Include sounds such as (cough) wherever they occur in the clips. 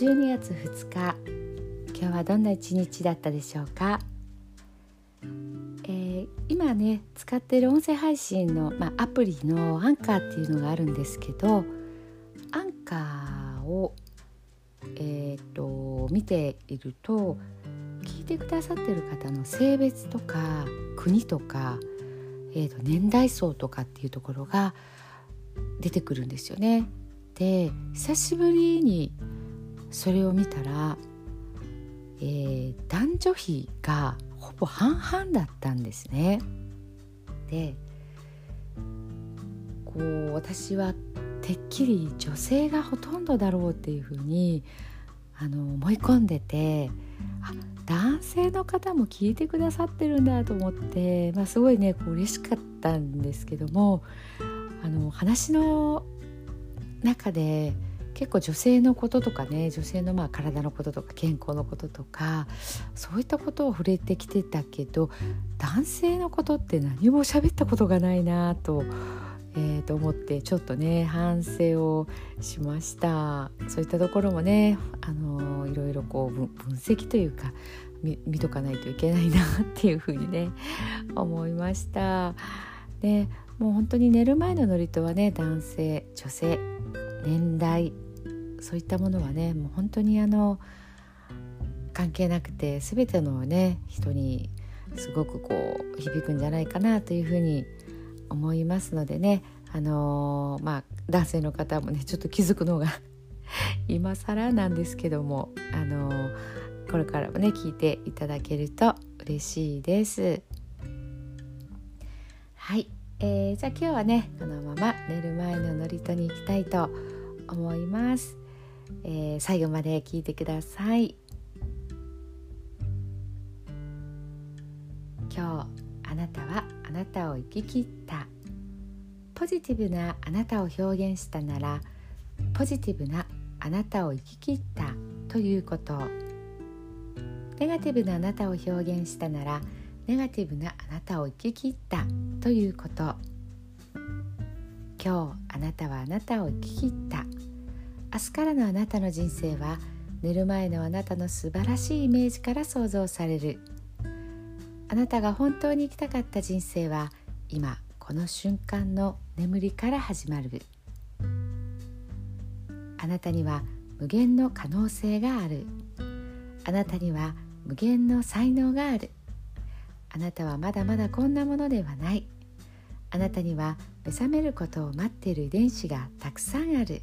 12月2日今日はどんな一日だったでしょうか、えー、今ね使ってる音声配信の、まあ、アプリのアンカーっていうのがあるんですけどアンカーを、えーと、見ていると聞いてくださってる方の性別とか国とか、えーと年代層とかっていうところが出てくるんですよね。で久しぶりにそれを見たら、えー、男女比がほぼ半々だったんですね。でこう私はてっきり女性がほとんどだろうっていうふうにあの思い込んでてあ男性の方も聞いてくださってるんだと思って、まあ、すごいねこう嬉しかったんですけどもあの話の中で結構女性のこととかね女性のまあ体のこととか健康のこととかそういったことを触れてきてたけど男性のことって何も喋ったことがないなと。えー、と思ってちょっとね反省をしましたそういったところもね、あのー、いろいろこう分析というか見見とかないといけないなっていうふうにね思いました。でもう本当に寝る前の祝詞はね男性女性年代そういったものはねもう本当にあの関係なくて全てのね人にすごくこう響くんじゃないかなというふうに思いますのでねあのー、まあ男性の方もねちょっと気づくのが (laughs) 今更なんですけどもあのー、これからもね聞いていただけると嬉しいです。はい、えー、じゃあ今日はねこのまま寝る前の祝詞に行きたいと思います、えー、最後まで聞いてください。今日あなたはあなたを生き切った。ポジティブなあなたを表現したならポジティブなあなたを生き切ったということ。ネガティブなあなたを表現したならネガティブなあなたを生き切ったということ。今日あなたはあなたを生き切った。明日からのあなたの人生は寝る前のあなたの素晴らしいイメージから想像される。あなたが本当に生きたかった人生は今この瞬間の眠りから始まる。あなたには無限の可能性がある。あなたには無限の才能がある。あなたはまだまだこんなものではない。あなたには目覚めることを待っている遺伝子がたくさんある。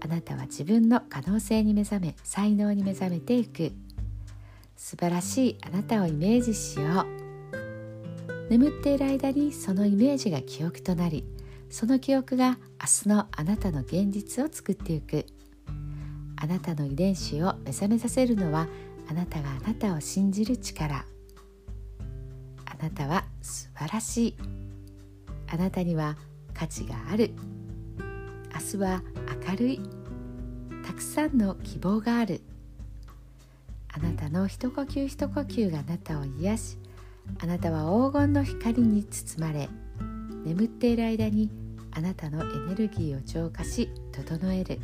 あなたは自分の可能性に目覚め才能に目覚めていく。素晴らしいあなたをイメージしよう。眠っている間にそのイメージが記憶となりその記憶が明日のあなたの現実を作っていく。あなたの遺伝子を目覚めさせるのはあなたがあなたを信じる力。あなたは素晴らしい。あなたには価値がある。明日は明るい。たくさんの希望がある。あなたの一呼吸一呼吸があなたを癒しあなたは黄金の光に包まれ眠っている間にあなたのエネルギーを浄化し整える。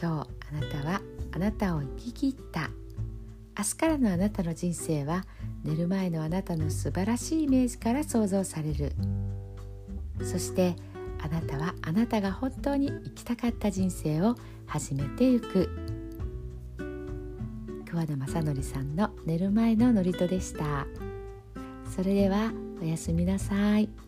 今日あなたはあなたを生き切った。明日からのあなたの人生は寝る前のあなたの素晴らしいイメージから想像される。そしてあなたはあなたが本当に生きたかった人生を始めてゆく桑田正則さんの寝る前の祝詞でしたそれではおやすみなさい。